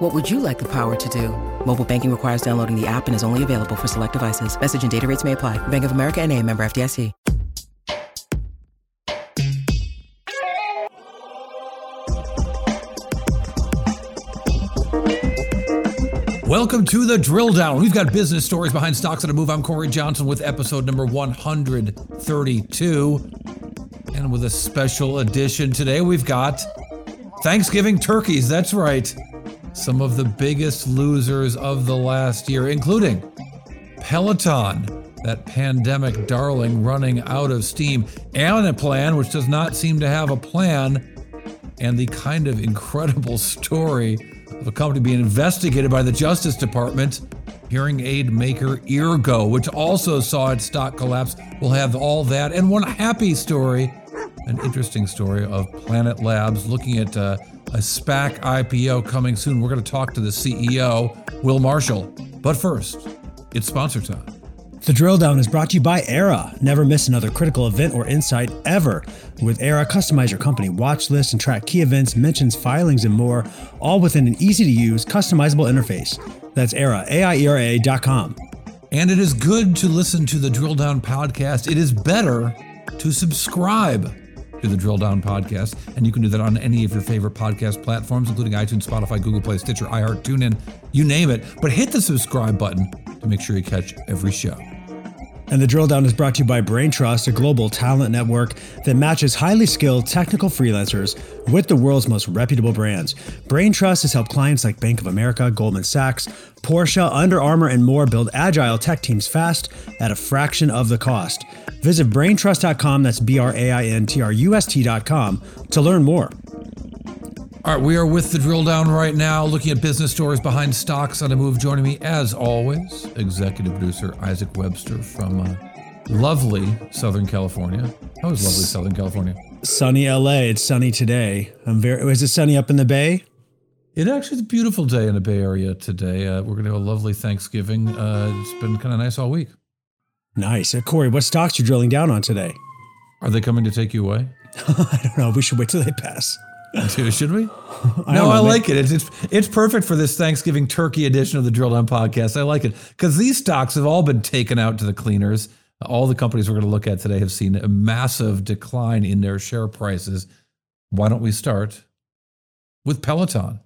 What would you like the power to do? Mobile banking requires downloading the app and is only available for select devices. Message and data rates may apply. Bank of America and a member FDIC. Welcome to the drill down. We've got business stories behind stocks a move. I'm Cory Johnson with episode number 132. And with a special edition today, we've got Thanksgiving turkeys. That's right. Some of the biggest losers of the last year, including Peloton, that pandemic darling running out of steam, and Anaplan which does not seem to have a plan, and the kind of incredible story of a company being investigated by the Justice Department. Hearing aid maker Eargo, which also saw its stock collapse. We'll have all that and one happy story, an interesting story of Planet Labs looking at uh, a SPAC IPO coming soon. We're going to talk to the CEO, Will Marshall. But first, it's sponsor time. The drill down is brought to you by Aiera. Never miss another critical event or insight ever. With Aiera, customize your company watch list and track key events, mentions, filings, and more, all within an easy to use, customizable interface. That's Aiera, A-I-E-R-A dot com. And it is good to listen to the Drill Down podcast. It is better to subscribe to the Drill Down podcast. And you can do that on any of your favorite podcast platforms, including iTunes, Spotify, Google Play, Stitcher, iHeart, TuneIn, you name it. But hit the subscribe button to make sure you catch every show. And the drill down is brought to you by Brain Trust, a global talent network that matches highly skilled technical freelancers with the world's most reputable brands. Braintrust has helped clients like Bank of America, Goldman Sachs, Porsche, Under Armour, and more build agile tech teams fast at a fraction of the cost. Visit braintrust.com, that's B R A I N T R U S T.com, to learn more. All right, we are with the drill down right now, looking at business stories behind stocks on a move. Joining me, as always, executive producer Isaac Webster from uh, lovely Southern California. How is lovely Southern California? Sunny LA. It's sunny today. I'm very. Is it sunny up in the Bay? It actually is a beautiful day in the Bay Area today. Uh, we're going to have a lovely Thanksgiving. Uh, it's been kind of nice all week. Nice. Uh, Cory, what stocks you drilling down on today? Are they coming to take you away? I don't know. We should wait till they pass. Should we? I no, I like it. It's, it's it's perfect for this Thanksgiving turkey edition of the Drill Down podcast. I like it because these stocks have all been taken out to the cleaners. All the companies we're going to look at today have seen a massive decline in their share prices. Why don't we start with Peloton?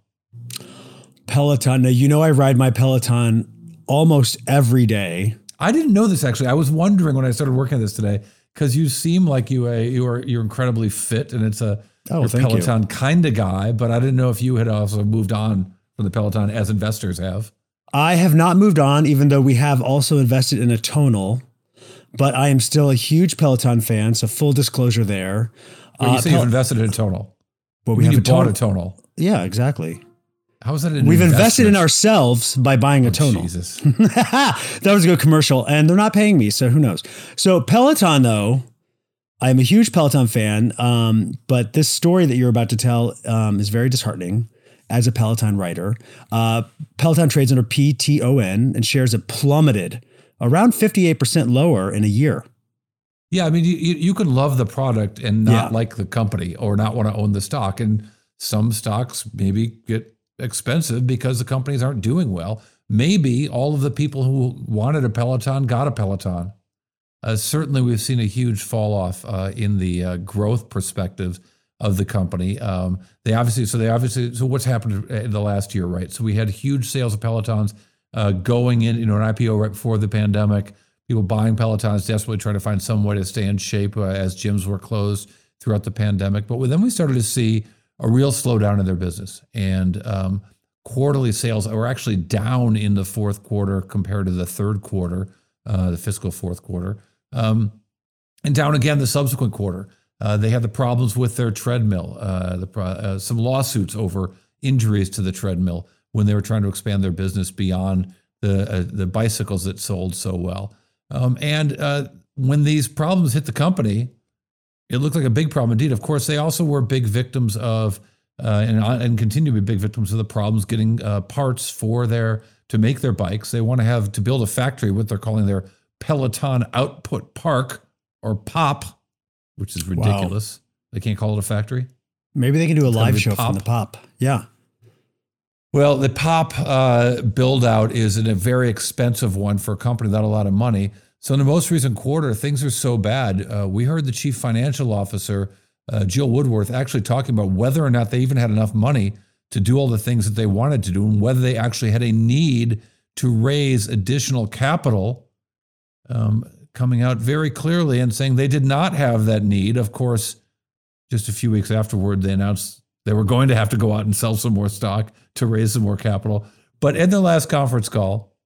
Peloton. Now, you know, I ride my Peloton almost every day. I didn't know this actually. I was wondering when I started working on this today because you seem like you a you are you're incredibly fit and it's a Oh, you're a thank you. Peloton kind of guy. But I didn't know if you had also moved on from the Peloton as investors have. I have not moved on, even though we have also invested in a tonal, but I am still a huge Peloton fan. So, full disclosure there. Well, you Uh, say Pel- you've invested in a tonal. well, We have you a bought a tonal. Yeah, exactly. How is that? An We've invested in ourselves by buying a tonal. Jesus. that was a good commercial, and they're not paying me, so who knows? So Peloton, though, I'm a huge Peloton fan, um, but this story that you're about to tell um, is very disheartening. As a Peloton writer, uh, Peloton trades under PTON and shares have plummeted around 58% lower in a year. Yeah, I mean, you, you you can love the product and not Yeah. like the company or not want to own the stock. And some stocks maybe get expensive because the companies aren't doing well. Maybe all of the people who wanted a Peloton got a Peloton. Uh, certainly, we've seen a huge fall off uh, in the uh, growth perspectives of the company. Um, they obviously, so they obviously, so what's happened in the last year, right? So we had huge sales of Pelotons uh, going in, you know, an IPO right before the pandemic. People buying Pelotons, desperately trying to find some way to stay in shape uh, as gyms were closed throughout the pandemic. But then we started to see a real slowdown in their business, and um, quarterly sales were actually down in the fourth quarter compared to the third quarter, uh, the fiscal fourth quarter, um, and down again the subsequent quarter. Uh, they had the problems with their treadmill, uh, the, uh, some lawsuits over injuries to the treadmill when they were trying to expand their business beyond the uh, the bicycles that sold so well. Um, and uh, when these problems hit the company, it looked like a big problem indeed. Of course, they also were big victims of uh, and, and continue to be big victims of the problems getting parts for their to make their bikes. They want to have to build a factory, what they're calling their Peloton Output Park or POP, which is ridiculous. Wow. They can't call it a factory. Maybe they can do a it's live show pop. from the POP. Yeah. Well, the POP uh, build out is a very expensive one for a company without a lot of money. So in the most recent quarter, things are so bad. Uh, we heard the chief financial officer, uh, Jill Woodworth, actually talking about whether or not they even had enough money to do all the things that they wanted to do and whether they actually had a need to raise additional capital. Um, coming out very clearly and saying they did not have that need. Of course, just a few weeks afterward, they announced they were going to have to go out and sell some more stock to raise some more capital. But in the last conference call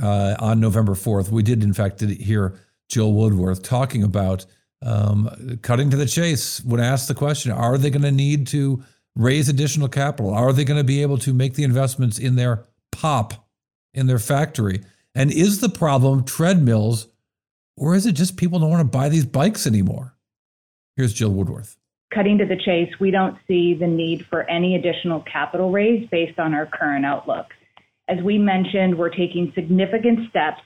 uh, on November 4th, we did, in fact, hear Jill Woodworth talking about um, cutting to the chase when asked the question are they going to need to raise additional capital? Are they going to be able to make the investments in their pop, in their factory? And is the problem treadmills, or is it just people don't want to buy these bikes anymore? Here's Jill Woodworth. Cutting to the chase, we don't see the need for any additional capital raise based on our current outlook. As we mentioned, we're taking significant steps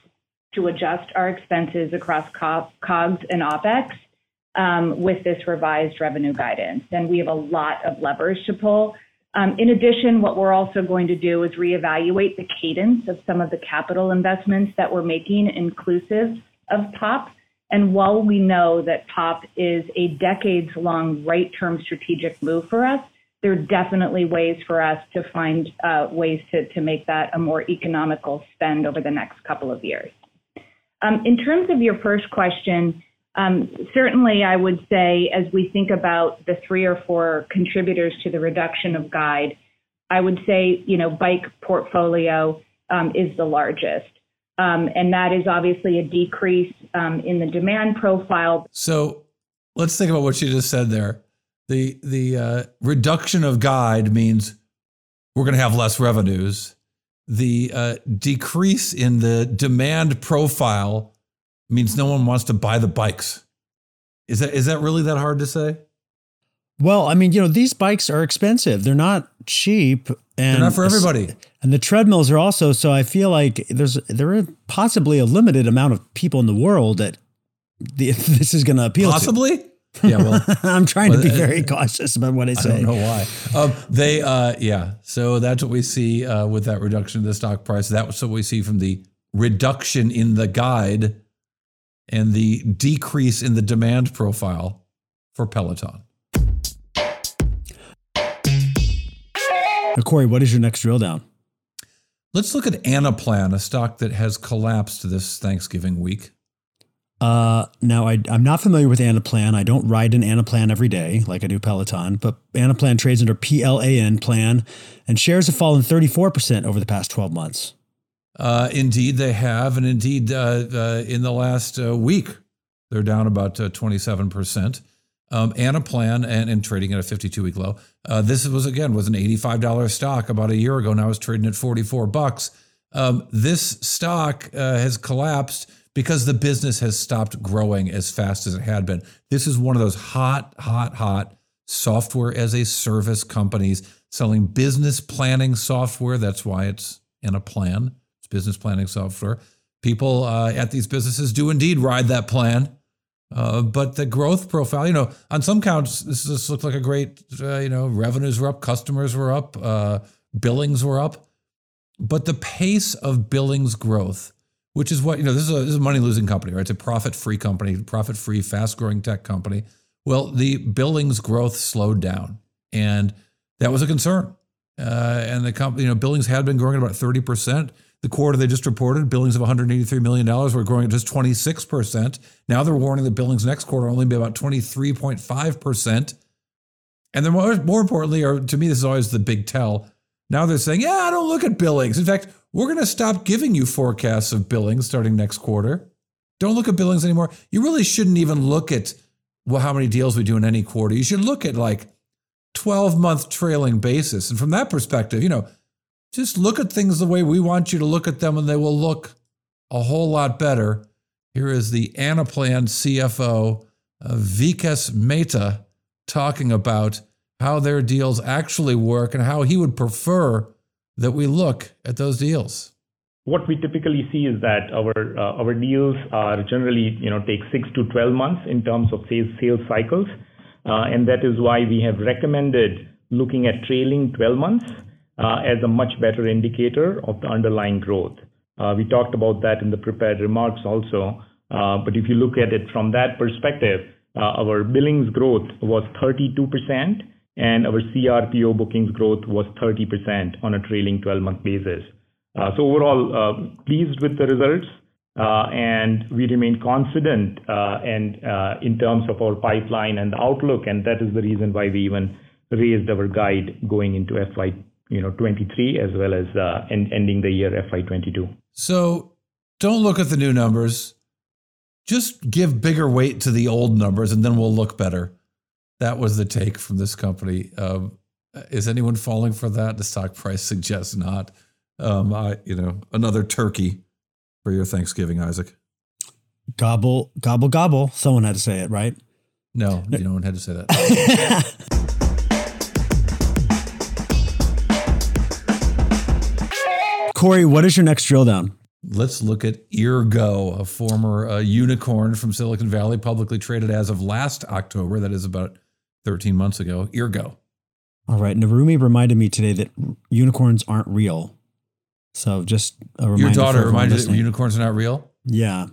to adjust our expenses across COGS and OpEx um, with this revised revenue guidance. And we have a lot of levers to pull. Um, in addition, what we're also going to do is reevaluate the cadence of some of the capital investments that we're making, inclusive of POP. And while we know that POP is a decades long right term strategic move for us, there are definitely ways for us to find uh, ways to, to make that a more economical spend over the next couple of years. Um, in terms of your first question, um, certainly, I would say as we think about the three or four contributors to the reduction of guide, I would say, you know, bike portfolio um, is the largest. Um, and that is obviously a decrease um, in the demand profile. So let's think about what you just said there. The, the uh, reduction of guide means we're going to have less revenues. The uh, decrease in the demand profile means no one wants to buy the bikes. Is that is that really that hard to say? Well, I mean, you know, these bikes are expensive. They're not cheap and They're not for everybody. And the treadmills are also so I feel like there's there are possibly a limited amount of people in the world that the, this is going to appeal to possibly? to. Yeah, well, I'm trying well, to be very cautious about what I say. I don't know why. Um, they, uh, yeah. So that's what we see uh, with that reduction in the stock price. That's what we see from the reduction in the guide and the decrease in the demand profile for Peloton. Now, Cory, what is your next drill down? Let's look at Anaplan, a stock that has collapsed this Thanksgiving week. Uh, now, I, am not familiar with Anaplan. I don't ride an Anaplan every day like I do Peloton, but Anaplan trades under PLAN plan, and shares have fallen 34% over the past 12 months. Uh, indeed, they have. And indeed, uh, uh, in the last uh, week, they're down about 27%. Uh, um, Anaplan and, and trading at a 52 week low. This was, again, was an $85 stock about a year ago. Now it's trading at 44 bucks. Um, this stock has collapsed because the business has stopped growing as fast as it had been. This is one of those hot, hot, hot software as a service companies selling business planning software. That's why it's in a Anaplan business planning software. People uh, at these businesses do indeed ride that plan. Uh, but the growth profile, you know, on some counts, this just looked like a great, uh, you know, revenues were up, customers were up, uh, billings were up. But the pace of billings growth, which is what, you know, this is a, this is a money losing company, right? It's a profit free company, profit free, fast growing tech company. Well, the billings growth slowed down. And that was a concern. Uh, and the company, you know, billings had been growing at about 30%. The quarter they just reported, billings of $183 million were growing at just 26%. Now they're warning that billings next quarter only be about 23.5%. And then more, more importantly, or to me, this is always the big tell. Now they're saying, yeah, I don't look at billings. In fact, we're going to stop giving you forecasts of billings starting next quarter. Don't look at billings anymore. You really shouldn't even look at well, how many deals we do in any quarter. You should look at like 12 month trailing basis. And from that perspective, you know, just look at things the way we want you to look at them, and they will look a whole lot better. Here is the Anaplan CFO, uh, Vikas Mehta, talking about how their deals actually work and how he would prefer that we look at those deals. What we typically see is that our uh, our deals are generally you know take six to 12 months in terms of sales sales cycles, uh, and that is why we have recommended looking at trailing 12 months as a much better indicator of the underlying growth. Uh, we talked about that in the prepared remarks also. Uh, but if you look at it from that perspective, uh, our billings growth was 32%, and our CRPO bookings growth was 30% on a trailing 12-month basis. Uh, so overall, uh, pleased with the results, uh, and we remain confident and in terms of our pipeline and the outlook, and that is the reason why we even raised our guide going into FY you know 23 as well as ending the year FY 22. So don't look at the new numbers. Just give bigger weight to the old numbers, and then we'll look better. That was the take from this company. Um, is anyone falling for that? The stock price suggests not. Um, I, you know, another turkey for your Thanksgiving, Isaac. Gobble, gobble, gobble. Someone had to say it, right? No, no one had to say that. Cory, what is your next drill down? Let's look at Eargo, a former uh, unicorn from Silicon Valley, publicly traded as of last October. That is about 13 months ago. Eargo. All right. Narumi reminded me today that unicorns aren't real. So just a reminder. Your daughter reminded you that unicorns are not real? Yeah.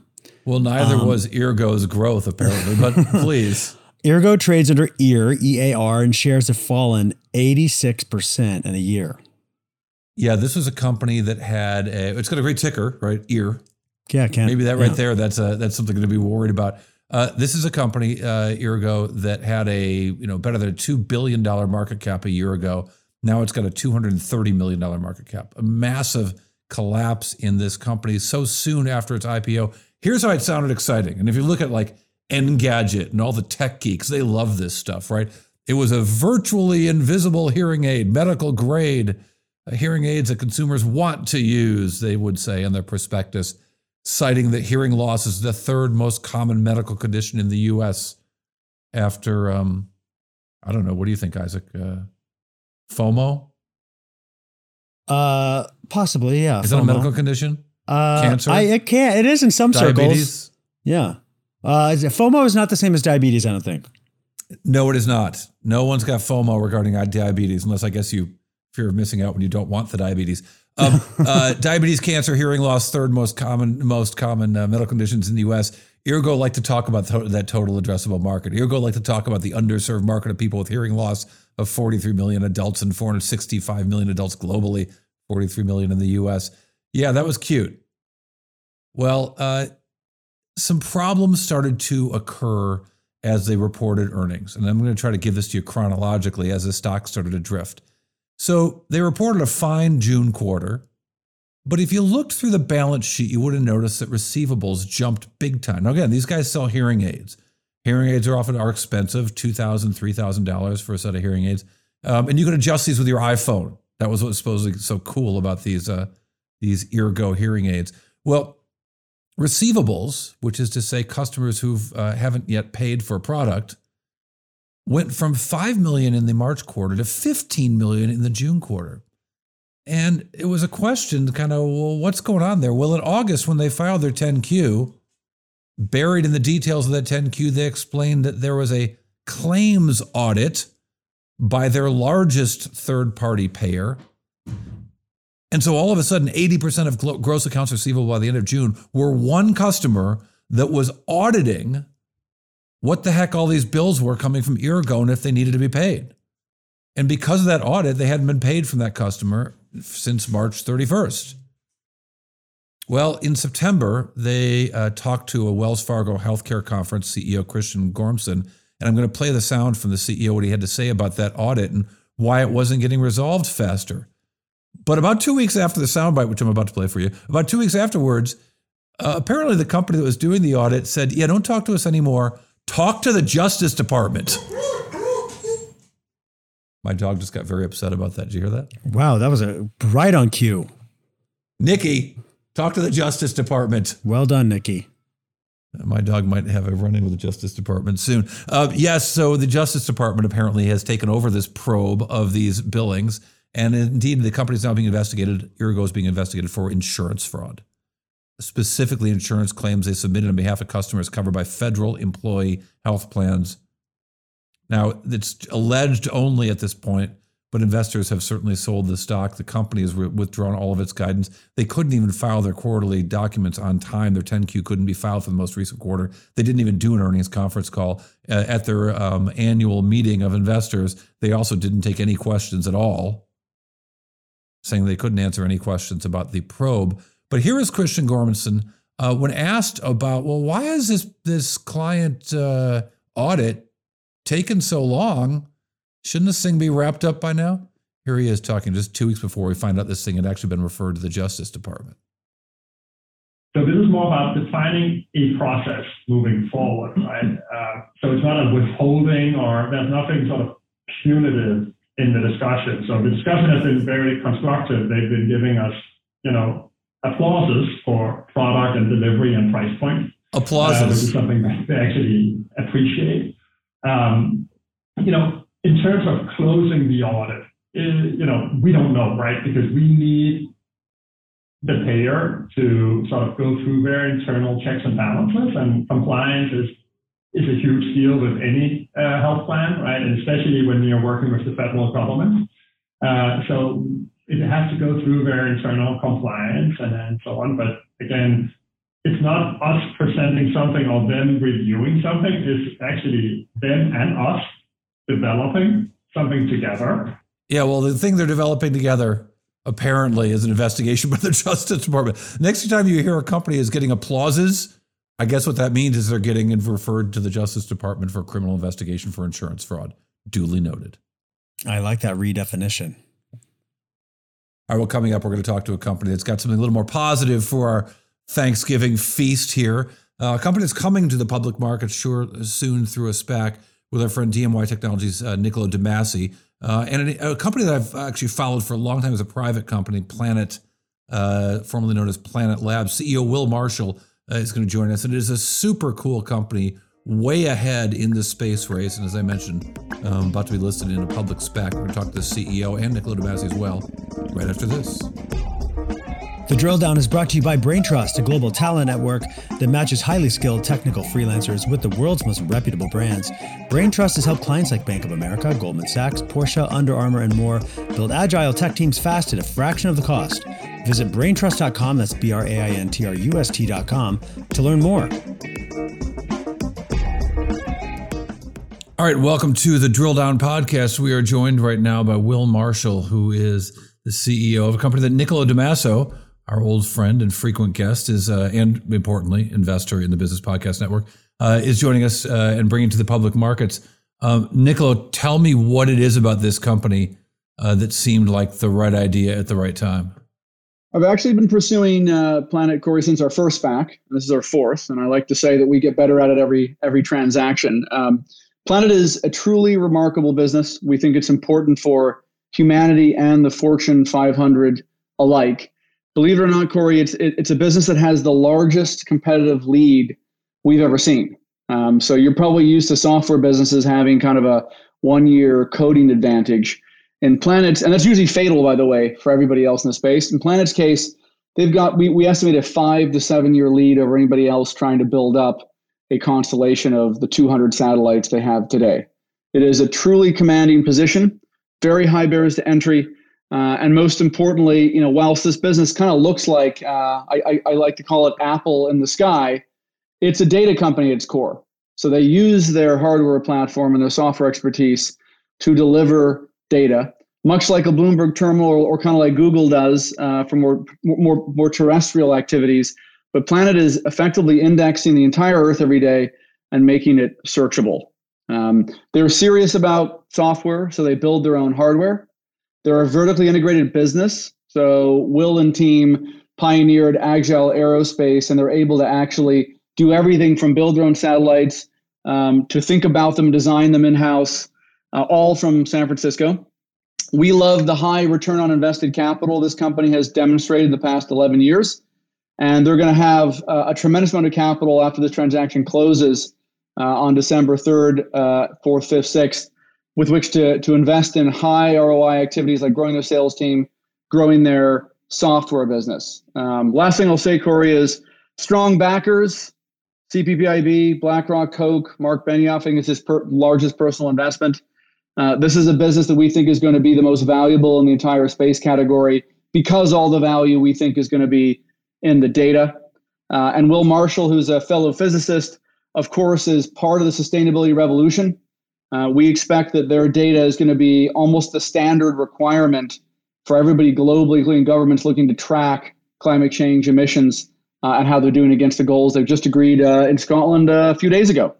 Well, neither um, was Eargo's growth, apparently, but please. Eargo trades under EAR, EAR, and shares have fallen 86% in a year. Yeah, this was a company that had a, it's got a great ticker, right? Ear. Yeah, can maybe that right yeah. there. That's a that's something to be worried about. Uh, this is a company uh, a year ago that had a you know better than a two billion dollar market cap a year ago. Now it's got a two hundred and thirty million dollar market cap. A massive collapse in this company so soon after its IPO. Here's how it sounded exciting. And if you look at like Engadget and all the tech geeks, they love this stuff, right? It was a virtually invisible hearing aid, medical grade hearing aids that consumers want to use, they would say in their prospectus, citing that hearing loss is the third most common medical condition in the US after, um, I don't know, what do you think, Isaac? Uh, FOMO? Uh, possibly, yeah. Is FOMO. that a medical condition? Uh, Cancer? I, it can't. It is in some circles. diabetes? circles. Yeah. Uh, FOMO is not the same as diabetes, I don't think. No, it is not. No one's got FOMO regarding diabetes, unless I guess you fear of missing out when you don't want the diabetes. Um, uh, diabetes, cancer, hearing loss, third most common most common uh, medical conditions in the U.S. Eargo like to talk about th- that total addressable market. Eargo like to talk about the underserved market of people with hearing loss of 43 million adults and 465 million adults globally, 43 million in the U.S. Yeah, that was cute. Well, uh, some problems started to occur as they reported earnings, and I'm going to try to give this to you chronologically as the stock started to drift. So they reported a fine June quarter. But if you looked through the balance sheet, you would have noticed that receivables jumped big time. Now, again, these guys sell hearing aids. Hearing aids are often are expensive, $2,000, $3,000 for a set of hearing aids. Um, and you can adjust these with your iPhone. That was what was supposedly so cool about these, uh, these Eargo hearing aids. Well, receivables, which is to say customers who uh, haven't yet paid for a product, went from 5 million in the March quarter to 15 million in the June quarter. And it was a question kind of, well, what's going on there? Well, in August, when they filed their 10Q, buried in the details of that 10Q, they explained that there was a claims audit by their largest third party payer. And so all of a sudden, 80% of gross accounts receivable by the end of June were one customer that was auditing what the heck all these bills were coming from Eargo and if they needed to be paid. And because of that audit, they hadn't been paid from that customer since March 31st. Well, in September, they uh, talked to a Wells Fargo healthcare conference CEO, Christian Gormsen, and I'm going to play the sound from the CEO, what he had to say about that audit and why it wasn't getting resolved faster. But about two weeks after the soundbite, which I'm about to play for you, about two weeks afterwards, uh, apparently the company that was doing the audit said, Yeah, don't talk to us anymore. Talk to the Justice Department. My dog just got very upset about that. Did you hear that? Wow, that was a right on cue. Nikki, talk to the Justice Department. Well done, Nikki. My dog might have a run in with the Justice Department soon. Uh, yes, so the Justice Department apparently has taken over this probe of these billings. And indeed, the company is now being investigated, Eargo is being investigated for insurance fraud. Specifically, insurance claims they submitted on behalf of customers covered by federal employee health plans. Now, it's alleged only at this point but investors have certainly sold the stock. The company has withdrawn all of its guidance. They couldn't even file their quarterly documents on time. Their 10Q couldn't be filed for the most recent quarter. They didn't even do an earnings conference call uh, at their um, annual meeting of investors. They also didn't take any questions at all, saying they couldn't answer any questions about the probe. But here is Christian Gormsen uh, when asked about, well, why is this this client uh, audit taken so long? Shouldn't this thing be wrapped up by now? Here he is talking just two weeks before we find out this thing had actually been referred to the Justice Department. So this is more about defining a process moving forward, right? Uh, so it's not a withholding or there's nothing sort of punitive in the discussion. So the discussion has been very constructive. They've been giving us, you know, applauses for product and delivery and price point. Applauses. Uh, which is something that they actually appreciate. Um, you know, in terms of closing the audit, it, you know, we don't know, right? Because we need the payer to sort of go through their internal checks and balances, and compliance is is a huge deal with any uh, health plan, right? And especially when you're working with the federal government. Uh, so it has to go through their internal compliance and, and so on. But again, it's not us presenting something or them reviewing something. It's actually them and us developing something together. Yeah, well, the thing they're developing together apparently is an investigation by the Justice Department. Next time you hear a company is getting applauses, I guess what that means is they're getting referred to the Justice Department for criminal investigation for insurance fraud. Duly noted. I like that redefinition. All right, well, coming up, we're going to talk to a company that's got something a little more positive for our Thanksgiving feast here. Uh, a company that's coming to the public market sure soon through a SPAC with our friend DMY Technologies, uh, Niccolo DeMasi, uh, and a, a, company that I've actually followed for a long time as a private company, Planet, uh, formerly known as Planet Labs. CEO Will Marshall uh, is going to join us. And it is a super cool company, way ahead in the space race. And as I mentioned, um, about to be listed in a public SPAC. We're going to talk to the CEO and Niccolo de as well right after this. The Drill Down is brought to you by Braintrust, a global talent network that matches highly skilled technical freelancers with the world's most reputable brands. Braintrust has helped clients like Bank of America, Goldman Sachs, Porsche, Under Armour, and more build agile tech teams fast at a fraction of the cost. Visit braintrust.com, that's B R A I N T R U S T.com, to learn more. All right, welcome to the Drill Down podcast. We are joined right now by Will Marshall, who is the CEO of a company that Niccolo de Masi our old friend and frequent guest is, uh, and importantly, investor in the Business Podcast Network, uh, is joining us uh, and bringing to the public markets. Um, Niccolo, tell me what it is about this company uh, that seemed like the right idea at the right time. I've actually been pursuing uh, Planet Cory since our first SPAC. This is our fourth, and I like to say that we get better at it every every transaction. Um, Planet is a truly remarkable business. We think it's important for humanity and the Fortune 500 alike believe it or not, Cory, it's it, it's a business that has the largest competitive lead we've ever seen. Um, so you're probably used to software businesses having kind of a one year coding advantage. In Planet's, and that's usually fatal, by the way, for everybody else in the space. In Planet's case, they've got we, we estimate a five to seven year lead over anybody else trying to build up a constellation of the 200 satellites they have today. It is a truly commanding position, very high barriers to entry uh, and most importantly, you know, whilst this business kind of looks like uh, I, I, like to call it Apple in the sky, it's a data company at its core. So they use their hardware platform and their software expertise to deliver data, much like a Bloomberg terminal or, or kind of like Google does uh, for more, more more terrestrial activities. But Planet is effectively indexing the entire Earth every day and making it searchable. Um, they're serious about software, so they build their own hardware. They're a vertically integrated business. So Will and team pioneered agile aerospace, and they're able to actually do everything from build their own satellites um, to think about them, design them in house, uh, all from San Francisco. We love the high return on invested capital this company has demonstrated in the past 11 years. And they're going to have uh, a tremendous amount of capital after this transaction closes uh, on December 3rd, uh, 4th, 5th, 6th, with which to, to invest in high ROI activities like growing their sales team, growing their software business. Um, last thing I'll say, Cory, is strong backers, CPPIB, BlackRock, Koch, Mark Benioff, I think is his per- largest personal investment. Uh, this is a business that we think is going to be the most valuable in the entire space category because all the value we think is going to be in the data. Uh, and Will Marshall, who's a fellow physicist, of course, is part of the sustainability revolution. Uh, we expect that their data is going to be almost the standard requirement for everybody globally, including governments looking to track climate change emissions uh, and how they're doing against the goals they've just agreed uh, in Scotland uh, a few days ago.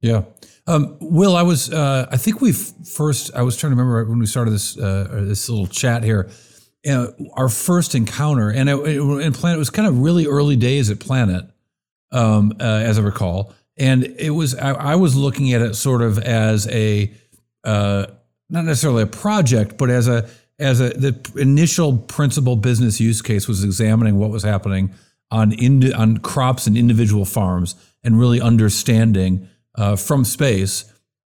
Yeah. Um, Will, I was, uh, I think we first, I was trying to remember when we started this, this little chat here uh, our first encounter, and it, it, Planet was kind of really early days at Planet, um, uh, as I recall, and it was I, I, was looking at it sort of as a uh, not necessarily a project, but as a as a the initial principal business use case was examining what was happening on on crops and individual farms, and really understanding uh, from space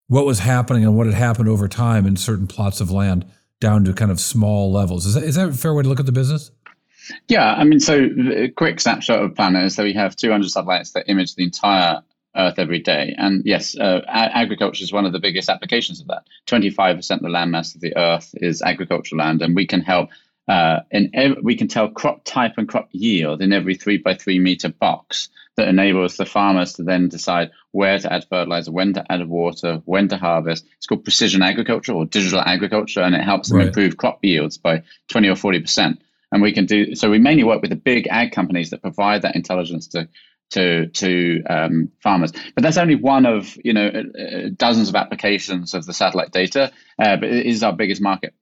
what was happening and what had happened over time in certain plots of land down to kind of small levels. Is that, is that a fair way to look at the business? Yeah, I mean, so a quick snapshot of Planet is that we have 200 satellites that image the entire Earth every day. And yes, uh, agriculture is one of the biggest applications of that. 25% of the landmass of the Earth is agricultural land, and we can help. Uh, in ev- we can tell crop type and crop yield in every three by three meter box that enables the farmers to then decide where to add fertilizer, when to add water, when to harvest. It's called precision agriculture or digital agriculture, and it helps them right. improve crop yields by 20 or 40%. And we can do so. We mainly work with the big ag companies that provide that intelligence to to to um, farmers. But that's only one of you know uh, uh dozens of applications of the satellite data. Uh, but it is our biggest market.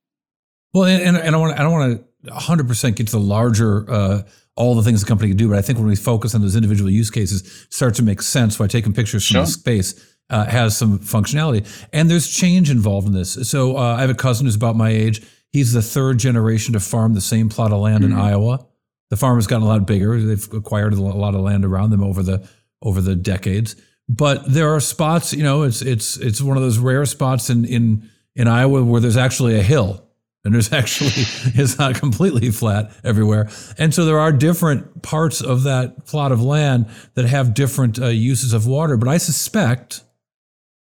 Well, and, and I want I don't want to 100 percent get to the larger uh, all the things the company can do. But I think when we focus on those individual use cases, starts to make sense by taking pictures from sure. the space. Uh, has some functionality, and there's change involved in this. So uh, I have a cousin who's about my age. He's the third generation to farm the same plot of land mm-hmm. in Iowa. The farm has gotten a lot bigger. They've acquired a lot of land around them over the over the decades. But there are spots, you know, it's it's it's one of those rare spots in in in Iowa where there's actually a hill and there's actually it's not completely flat everywhere. And so there are different parts of that plot of land that have different uh, uses of water. But i suspect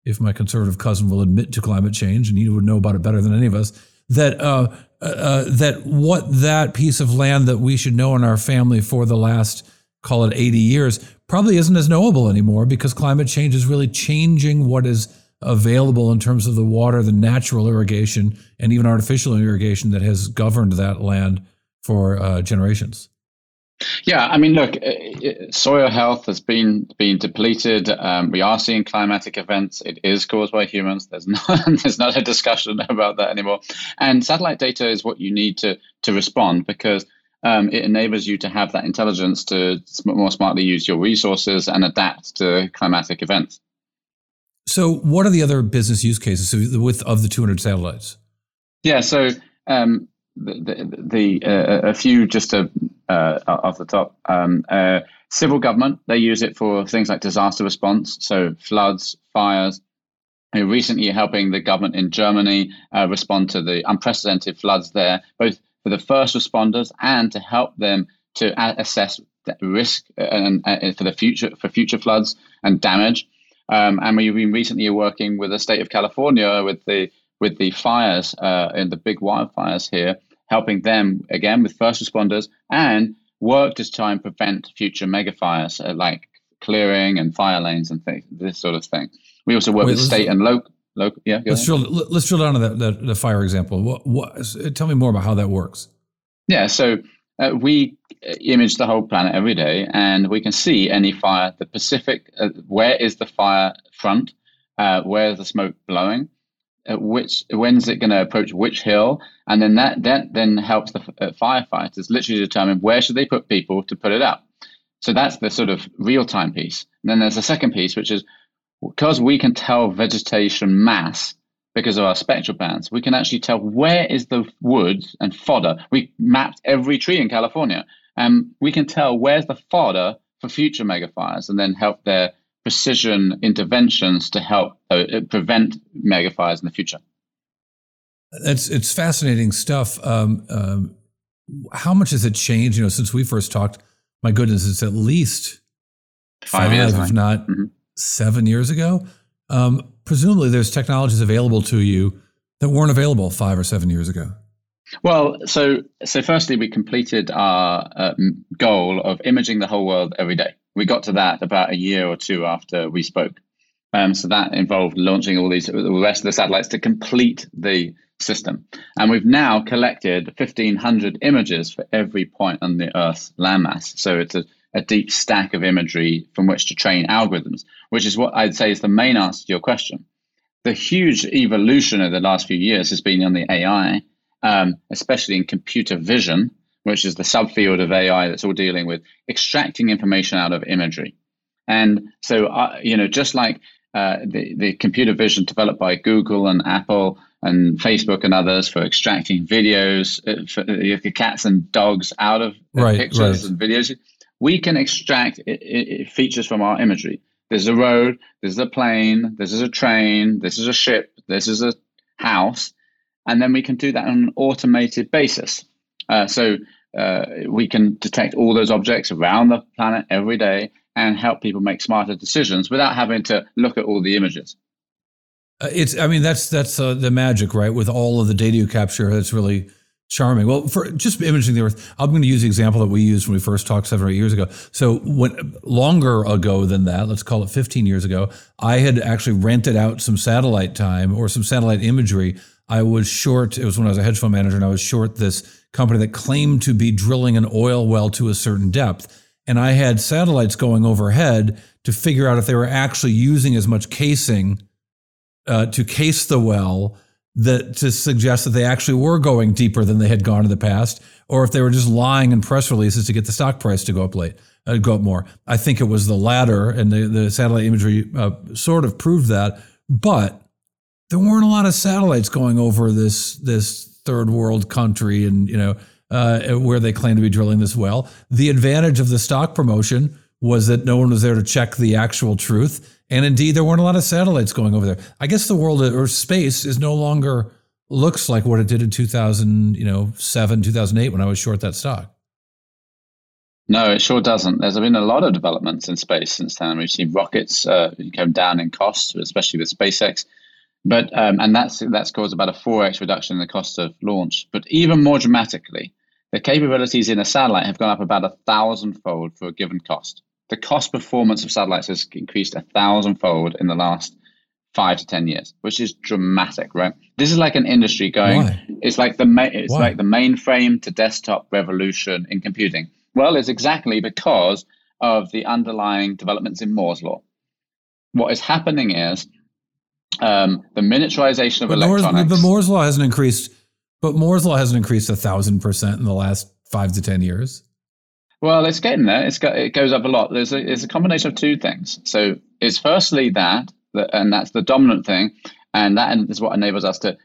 if my conservative cousin will admit to climate change and he would know about it better than any of us that uh, uh, uh that what that piece of land that we should know in our family for the last call it 80 years probably isn't as knowable anymore because climate change is really changing what is available in terms of the water, the natural irrigation, and even artificial irrigation that has governed that land for uh, generations. Yeah, I mean, look, uh, uh, soil health has been been depleted. Um, we are seeing climatic events. It is caused by humans. There's not there's not a discussion about that anymore. And satellite data is what you need to to respond because um, it enables you to have that intelligence to more smartly use your resources and adapt to climatic events. So, what are the other business use cases with of the 200 satellites? Yeah, so um, the, the, the uh, a few just to, uh, off the top. Um, uh, civil government they use it for things like disaster response, so floods, fires. recently, helping the government in Germany uh, respond to the unprecedented floods there, both for the first responders and to help them to assess risk and, and for the future for future floods and damage. Um, and we've been recently working with the state of California with the with the fires uh, and the big wildfires here, helping them again with first responders and work to try and prevent future mega fires uh, like clearing and fire lanes and things, this sort of thing. We also work Wait, with state and local. Local, yeah. Let's drill, let's drill down to that, the, the fire example. What, what, tell me more about how that works. Yeah, so uh, we image the whole planet every day and we can see any fire. The pacific uh, where is the fire front? Uh, where is the smoke blowing? Uh, which when is it going to approach which hill? And then that, that then helps the uh, firefighters literally determine where should they put people to put it out so that's the sort of real-time piece. And then there's a second piece which is because we can tell vegetation mass because of our spectral bands, we can actually tell where is the woods and fodder. We mapped every tree in California We can tell where's the fodder for future megafires and then help their precision interventions to help uh, prevent megafires in the future. It's it's fascinating stuff. Um, um, how much has it changed? You know, since we first talked, my goodness, it's at least five, five years, if not mm-hmm. seven years ago. Um, presumably, there's technologies available to you that weren't available five or seven years ago. Well, so so firstly, we completed our uh, goal of imaging the whole world every day. We got to that about a year or two after we spoke. Um, so that involved launching all these the rest of the satellites to complete the system. And we've now collected 1,500 images for every point on the Earth's landmass. So it's a, a deep stack of imagery from which to train algorithms, which is what I'd say is the main answer to your question. The huge evolution of the last few years has been on the AI, um, especially in computer vision, which is the subfield of AI that's all dealing with extracting information out of imagery. And so, uh, you know, just like uh, the, the computer vision developed by Google and Apple and Facebook and others for extracting videos, uh, for uh, cats and dogs out of right, pictures right. and videos. We can extract features from our imagery. There's a road, there's a plane, this is a train, this is a ship, this is a house, and then we can do that on an automated basis. Uh, so uh, we can detect all those objects around the planet every day and help people make smarter decisions without having to look at all the images. Uh, it's, I mean, that's that's uh, the magic, right? With all of the data you capture, that's really charming. Well, for just imaging the Earth, I'm going to use the example that we used when we first talked seven or eight years ago. So, when longer ago than that, let's call it 15 years ago, I had actually rented out some satellite time or some satellite imagery. I was short. It was when I was a hedge fund manager, and I was short this company that claimed to be drilling an oil well to a certain depth. And I had satellites going overhead to figure out if they were actually using as much casing uh, to case the well that to suggest that they actually were going deeper than they had gone in the past, or if they were just lying in press releases to get the stock price to go up late, uh, go up more. I think it was the latter, and the, the satellite imagery uh, sort of proved that. But there weren't a lot of satellites going over this this third world country, and you know uh, where they claim to be drilling this well. The advantage of the stock promotion was that no one was there to check the actual truth. And indeed, there weren't a lot of satellites going over there. I guess the world or space is no longer looks like what it did in 2000, you know, seven, 2008 when I was short that stock. No, it sure doesn't. There's been a lot of developments in space since then. We've seen rockets uh, come down in cost, especially with SpaceX. But um, and that's that's caused about a 4x reduction in the cost of launch. But even more dramatically, the capabilities in a satellite have gone up about a thousandfold for a given cost the cost performance of satellites has increased a thousandfold in the last five to ten years, which is dramatic, right? This is like an industry going. Why? It's like the ma- it's Why? like the mainframe to desktop revolution in computing. Well, it's exactly because of the underlying developments in Moore's law. What is happening is um, the miniaturization of but electronics. Moore's, but Moore's law hasn't increased. But Moore's law hasn't increased a thousand percent in the last five to ten years. Well, it's getting there. It's got, it goes up a lot. There's a, it's a combination of two things. So it's firstly that, that, and that's the dominant thing, and that is what enables us to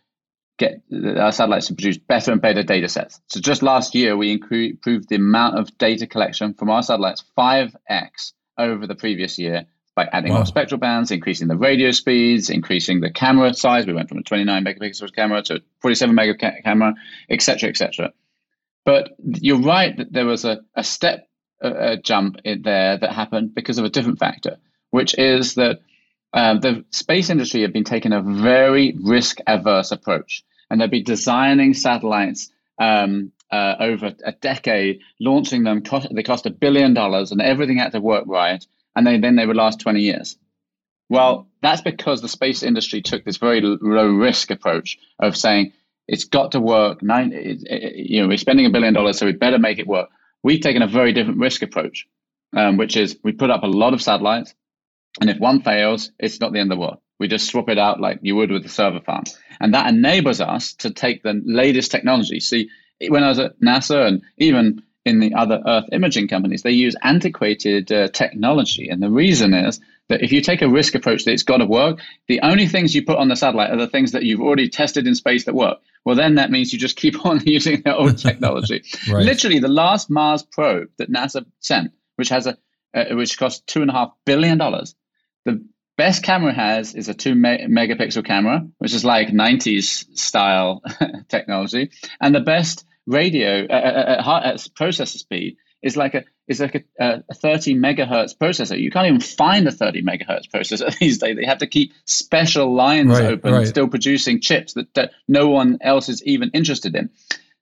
get our satellites to produce better and better data sets. So just last year, we improved the amount of data collection from our satellites 5x over the previous year by adding wow. more spectral bands, increasing the radio speeds, increasing the camera size. We went from a 29 megapixel camera to a 47 megapixel camera, et cetera, et cetera. But you're right that there was a, a step a jump in there that happened because of a different factor, which is that uh, the space industry had been taking a very risk averse approach, and they'd be designing satellites um, uh, over a decade, launching them. Cost, they cost a billion dollars, and everything had to work right, and they, then they would last 20 years. Well, that's because the space industry took this very low risk approach of saying it's got to work. Nine, it, it, you know, we're spending a billion dollars, so we better make it work. We've taken a very different risk approach, um, which is we put up a lot of satellites, and if one fails, it's not the end of the world. We just swap it out like you would with a server farm, and that enables us to take the latest technology. See, when I was at NASA and even in the other Earth imaging companies, they use antiquated uh, technology. And the reason is that if you take a risk approach that it's got to work, the only things you put on the satellite are the things that you've already tested in space that work. Well, then that means you just keep on using the old technology. right. Literally, the last Mars probe that NASA sent, which has a uh, which cost two and a half billion dollars, the best camera has is a two me- megapixel camera, which is like 90s style technology, and the best radio uh, uh, uh, uh processor speed is like a is like a, a 30 megahertz processor. You can't even find a 30 megahertz processor these days. They have to keep special lines right, open, right. still producing chips that, that no one else is even interested in.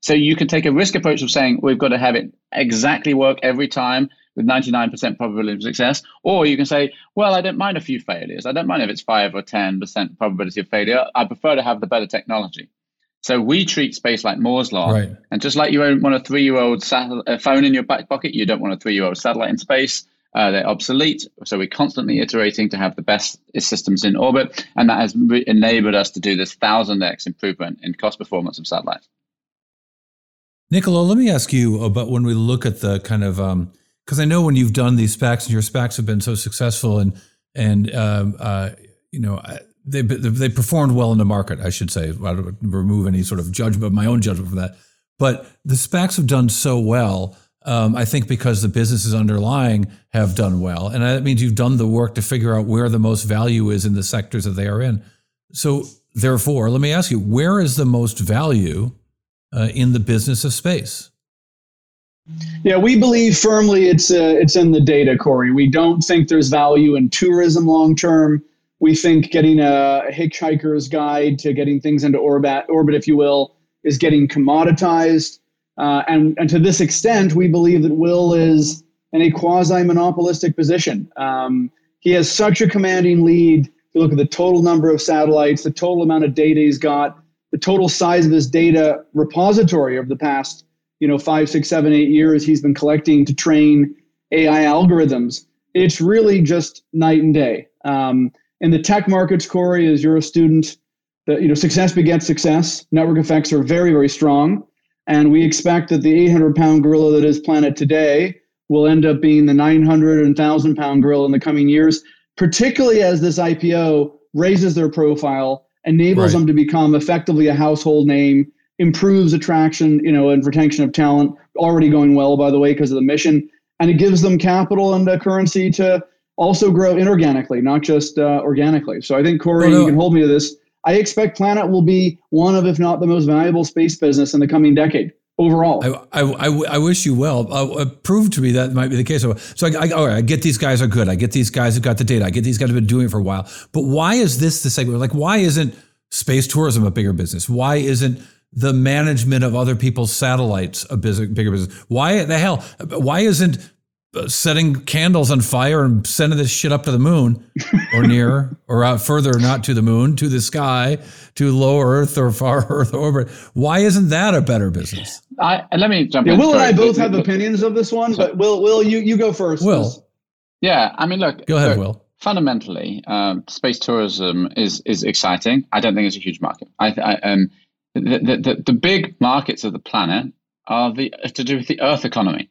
So you can take a risk approach of saying we've got to have it exactly work every time with 99% probability of success, or you can say, well, I don't mind a few failures. I don't mind if it's five or 10% probability of failure. I prefer to have the better technology. So we treat space like Moore's law. Right. And just like you don't want a three-year-old phone in your back pocket, you don't want a three-year-old satellite in space. Uh, they're obsolete. So we're constantly iterating to have the best systems in orbit. And that has re- enabled us to do this 1,000x improvement in cost performance of satellites. Niccolo, let me ask you about when we look at the kind of, because um, I know when you've done these SPACs and your SPACs have been so successful and, and um, uh, you know, they they performed well in the market, I should say. I don't remove any sort of judgment, my own judgment from that. But the SPACs have done so well, um, I think, because the businesses underlying have done well, and that means you've done the work to figure out where the most value is in the sectors that they are in. So, therefore, let me ask you: Where is the most value uh, in the business of space? Yeah, we believe firmly it's uh, it's in the data, Cory. We don't think there's value in tourism long term we think getting a, hitchhiker's guide to getting things into orbit, orbit, if you will, is getting commoditized. Uh, and, and to this extent, we believe that Will is in a quasi monopolistic position. Um, he has such a commanding lead. If you look at the total number of satellites, the total amount of data he's got, the total size of his data repository over the past, you know, five, six, seven, eight years he's been collecting to train AI algorithms. It's really just night and day. Um, in the tech markets, Cory, as you're a student, that you know success begets success. Network effects are very, very strong, and we expect that the 800 pound gorilla that is Planet today will end up being the 900 and 1,000 pound gorilla in the coming years, particularly as this IPO raises their profile, enables right. them to become effectively a household name, improves attraction, you know, and retention of talent. Already going well, by the way, because of the mission, and it gives them capital and a currency to also grow inorganically, not just uh, organically. So I think Cory, no, no. you can hold me to this. I expect Planet will be one of, if not the most valuable space business in the coming decade overall. I, I, I, I wish you well. Uh, uh, prove to me that might be the case. So, so I, I, all right, I get these guys are good. I get these guys have got the data. I get these guys have been doing it for a while. But why is this the segment? Like, why isn't space tourism a bigger business? Why isn't the management of other people's satellites a bigger business? Why the hell? Why isn't setting candles on fire and sending this shit up to the moon or near or out further, not to the moon, to the sky, to low Earth or far Earth orbit. Why isn't that a better business? I, let me jump yeah, in. Will and I both have opinions of this one, but Will, Will, you, you go first. Will. Yeah, I mean, look. Go ahead, look, Will. Fundamentally, um, space tourism is is exciting. I don't think it's a huge market. I, I um, the, the, the, the big markets of the planet are the to do with the Earth economy.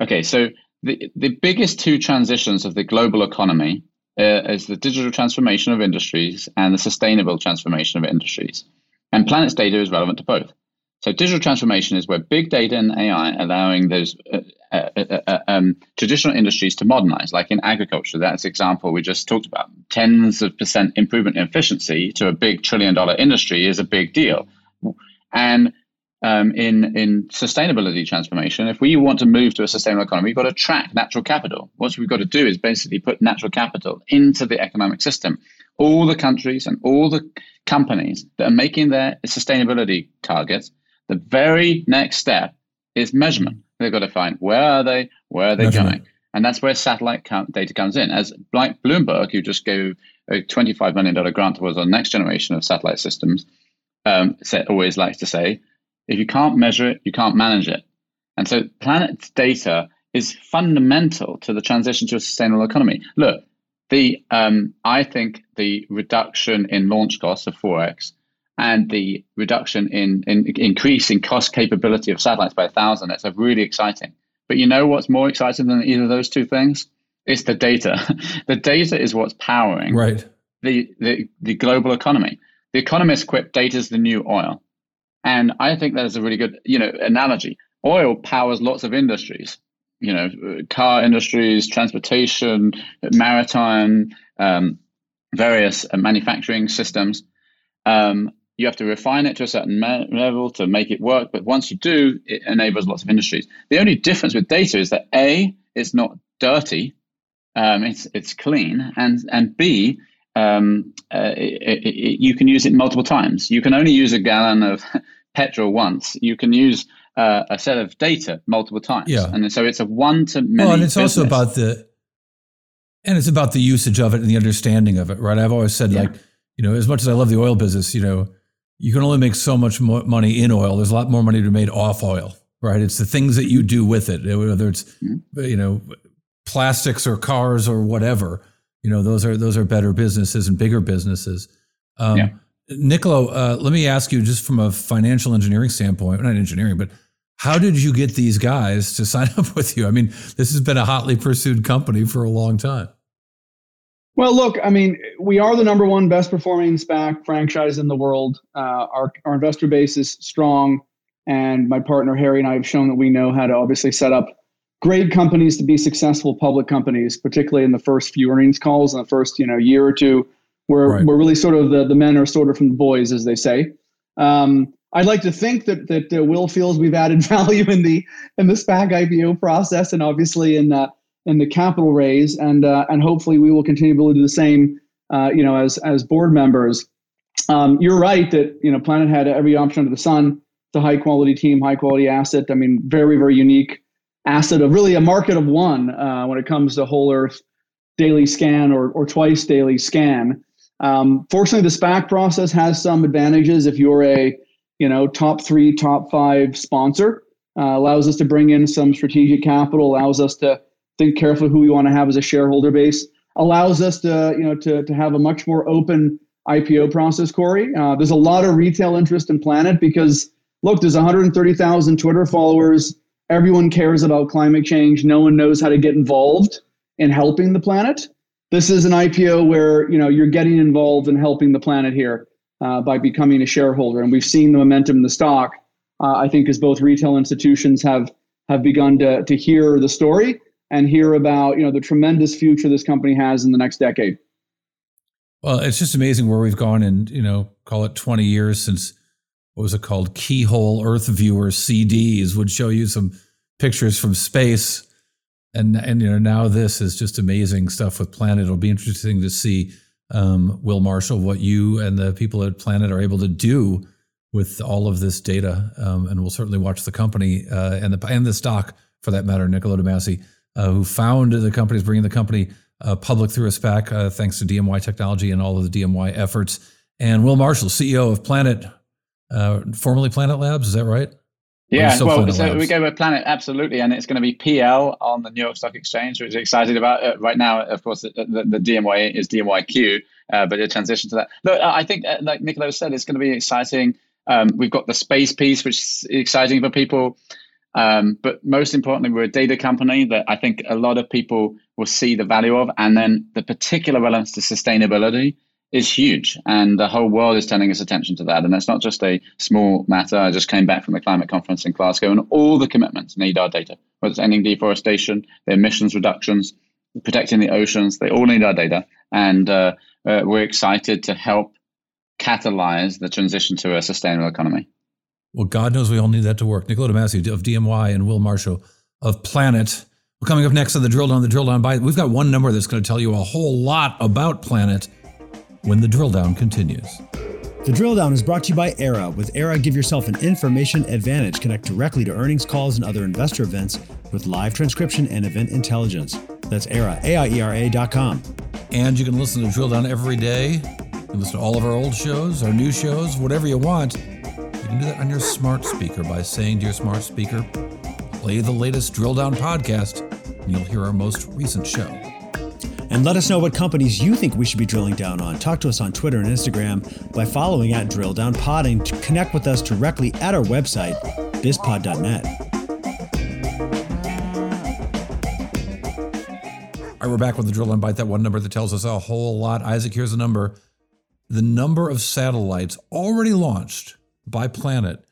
Okay, so the, the biggest two transitions of the global economy uh, is the digital transformation of industries and the sustainable transformation of industries. And Planet's data is relevant to both. So digital transformation is where big data and AI allowing those uh, uh, uh, uh, um, traditional industries to modernize, like in agriculture. That's example we just talked about. Tens of percent improvement in efficiency to a big trillion dollar industry is a big deal. And um, in in sustainability transformation, if we want to move to a sustainable economy, we've got to track natural capital. What we've got to do is basically put natural capital into the economic system. All the countries and all the companies that are making their sustainability targets, the very next step is measurement. They've got to find where are they, where are they measurement. going, and that's where satellite data comes in. As like Bloomberg, who just gave a $25 million grant towards our next generation of satellite systems, um, always likes to say, if you can't measure it, you can't manage it. And so Planet's data is fundamental to the transition to a sustainable economy. Look, the um, I think the reduction in launch costs of 4x and the reduction in, in increase in cost capability of satellites by a thousand, that's really exciting. But you know what's more exciting than either of those two things? It's the data. the data is what's powering right. the, the, the global economy. The economists quip data is the new oil. And I think that is a really good, you know, analogy. Oil powers lots of industries, you know, car industries, transportation, maritime, um, various uh, manufacturing systems. Um, you have to refine it to a certain level to make it work. But once you do, it enables lots of industries. The only difference with data is that A, it's not dirty, um, it's it's clean, and and B, um, uh, it, it, you can use it multiple times. You can only use a gallon of petrol once. You can use uh, a set of data multiple times. Yeah. And so it's a one to many. Well, and it's business. also about the, and it's about the usage of it and the understanding of it, right? I've always said, Yeah. like, you know, as much as I love the oil business, you know, you can only make so much mo- money in oil. There's a lot more money to be made off oil, right? It's the things that you do with it, whether it's, Mm-hmm. you know, plastics or cars or whatever. You know, those are those are better businesses and bigger businesses. Um, Yeah. Niccolo, uh, let me ask you, just from a financial engineering standpoint, not engineering, but how did you get these guys to sign up with you? I mean, this has been a hotly pursued company for a long time. Well, look, I mean, we are the number one best performing SPAC franchise in the world. Uh, our, our investor base is strong, and my partner Harry and I have shown that we know how to obviously set up great companies to be successful public companies, particularly in the first few earnings calls in the first you know year or two. We're, Right. we're really sort of the, the men are sort of from the boys, as they say. Um, I'd like to think that that uh, Will feels we've added value in the in the SPAC IPO process, and obviously in uh, in the capital raise, and uh, and hopefully we will continue to do the same. Uh, you know, as as board members, um, you're right that you know Planet had every option under the sun. It's a high quality team, high quality asset. I mean, very very unique asset of really a market of one uh, when it comes to whole Earth daily scan or or twice daily scan. Um, fortunately, the SPAC process has some advantages if you're a you know top three, top five sponsor. Uh, allows us to bring in some strategic capital. Allows us to think carefully who we want to have as a shareholder base. Allows us to you know to to have a much more open IPO process. Cory, uh, there's a lot of retail interest in Planet because look, there's 130,000 Twitter followers. Everyone cares about climate change. No one knows how to get involved in helping the planet. This is an IPO where you know you're getting involved in helping the planet here uh, by becoming a shareholder, and we've seen the momentum in the stock. Uh, I think as both retail institutions have have begun to to hear the story and hear about you know the tremendous future this company has in the next decade. Well, it's just amazing where we've gone in, you know, call it 20 years since what was it called? Keyhole Earth Viewer CDs would show you some pictures from space. And, and you know, now this is just amazing stuff with Planet. It'll be interesting to see, um, Will Marshall, what you and the people at Planet are able to do with all of this data. Um, and we'll certainly watch the company uh, and the and the stock, for that matter, Niccolo De Masi, uh, who founded the company, is bringing the company uh, public through a SPAC, uh, thanks to DMY Technology and all of the DMY efforts. And Will Marshall, CEO of Planet, uh, formerly Planet Labs, is that right? Yeah, well, so we go with Planet, absolutely, and it's going to be PL on the New York Stock Exchange, which is excited about. Uh, right now, of course, the, the, the DMY is DMYQ, uh, but a transition to that. Look, I think, uh, like Niccolo said, it's going to be exciting. Um, we've got the space piece, which is exciting for people. Um, but most importantly, we're a data company that I think a lot of people will see the value of. And then the particular relevance to sustainability is huge. And the whole world is turning its attention to that. And that's not just a small matter. I just came back from the climate conference in Glasgow, and all the commitments need our data, whether it's ending deforestation, the emissions reductions, protecting the oceans, they all need our data. And uh, uh, we're excited to help catalyze the transition to a sustainable economy. Well, God knows we all need that to work. Niccolo Masi of DMY and Will Marshall of Planet. Well, coming up next on the Drill Down, the Drill Down by, we've got one number that's going to tell you a whole lot about Planet when the drill down continues. The drill down is brought to you by Aiera. With Aiera, give yourself an information advantage. Connect directly to earnings calls and other investor events with live transcription and event intelligence. That's Aiera, A-I-E-R-A dot com. And you can listen to Drill Down every day. You can listen to all of our old shows, our new shows, whatever you want. You can do that on your smart speaker by saying to your smart speaker, play the latest Drill Down podcast, and you'll hear our most recent show. And let us know what companies you think we should be drilling down on. Talk to us on Twitter and Instagram by following at Drill Down Pod and connect with us directly at our website, bizpod.net. All right, we're back with the drill and bite that one number that tells us a whole lot. Isaac, here's the number. The number of satellites already launched by planet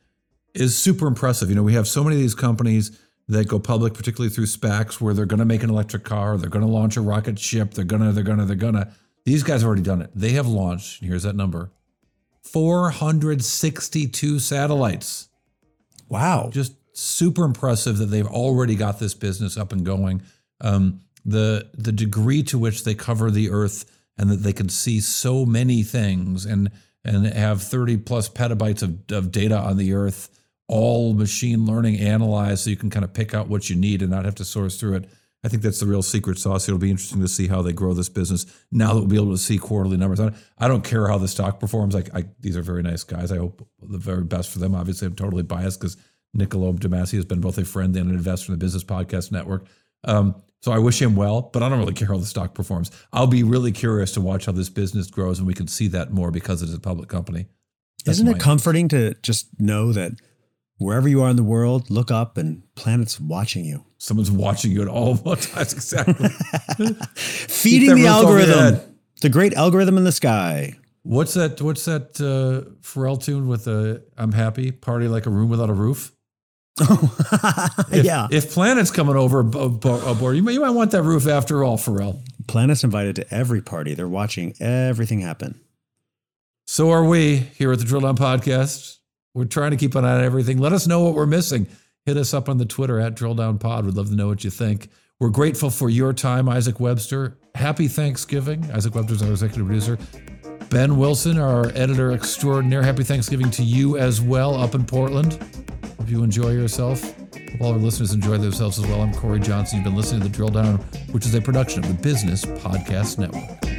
is super impressive. You know, we have so many of these companies that go public, particularly through SPACs, where they're going to make an electric car, they're going to launch a rocket ship, they're going to, they're going to, they're going to. These guys have already done it. They have launched, here's that number 462 satellites. Wow. Just super impressive that they've already got this business up and going. Um, the the degree to which they cover the earth and that they can see so many things and and have 30 plus petabytes of, of data on the earth all machine learning analyzed so you can kind of pick out what you need and not have to source through it i think that's the real secret sauce it'll be interesting to see how they grow this business now that we'll be able to see quarterly numbers i don't, I don't care how the stock performs like I, these are very nice guys i hope the very best for them obviously i'm totally biased because Niccolo de Masi has been both a friend and an investor in the Business Podcast Network. Um, so I wish him well, but I don't really care how the stock performs. I'll be really curious to watch how this business grows, and we can see that more because it is a public company. That's Isn't it comforting to just know that wherever you are in the world, look up and planet's watching you? Someone's watching you at all times. Exactly. Feeding the algorithm, the great algorithm in the sky. What's that? What's that uh, Pharrell tune with a "I'm happy" party like a room without a roof? if, yeah. If Planet's coming over aboard, you might, you might want that roof after all, Pharrell. Planet's invited to every party. They're watching everything happen. So are we here at the Drill Down Podcast. We're trying to keep an eye on everything. Let us know what we're missing. Hit us up on the Twitter at Drill Down Pod. We'd love to know what you think. We're grateful for your time, Isaac Webster. Happy Thanksgiving. Isaac Webster is our executive producer. Ben Wilson, our editor extraordinaire. Happy Thanksgiving to you as well up in Portland. Hope you enjoy yourself. Hope all our listeners enjoy themselves as well. I'm Cory Johnson. You've been listening to The Drill Down, which is a production of the Business Podcast Network.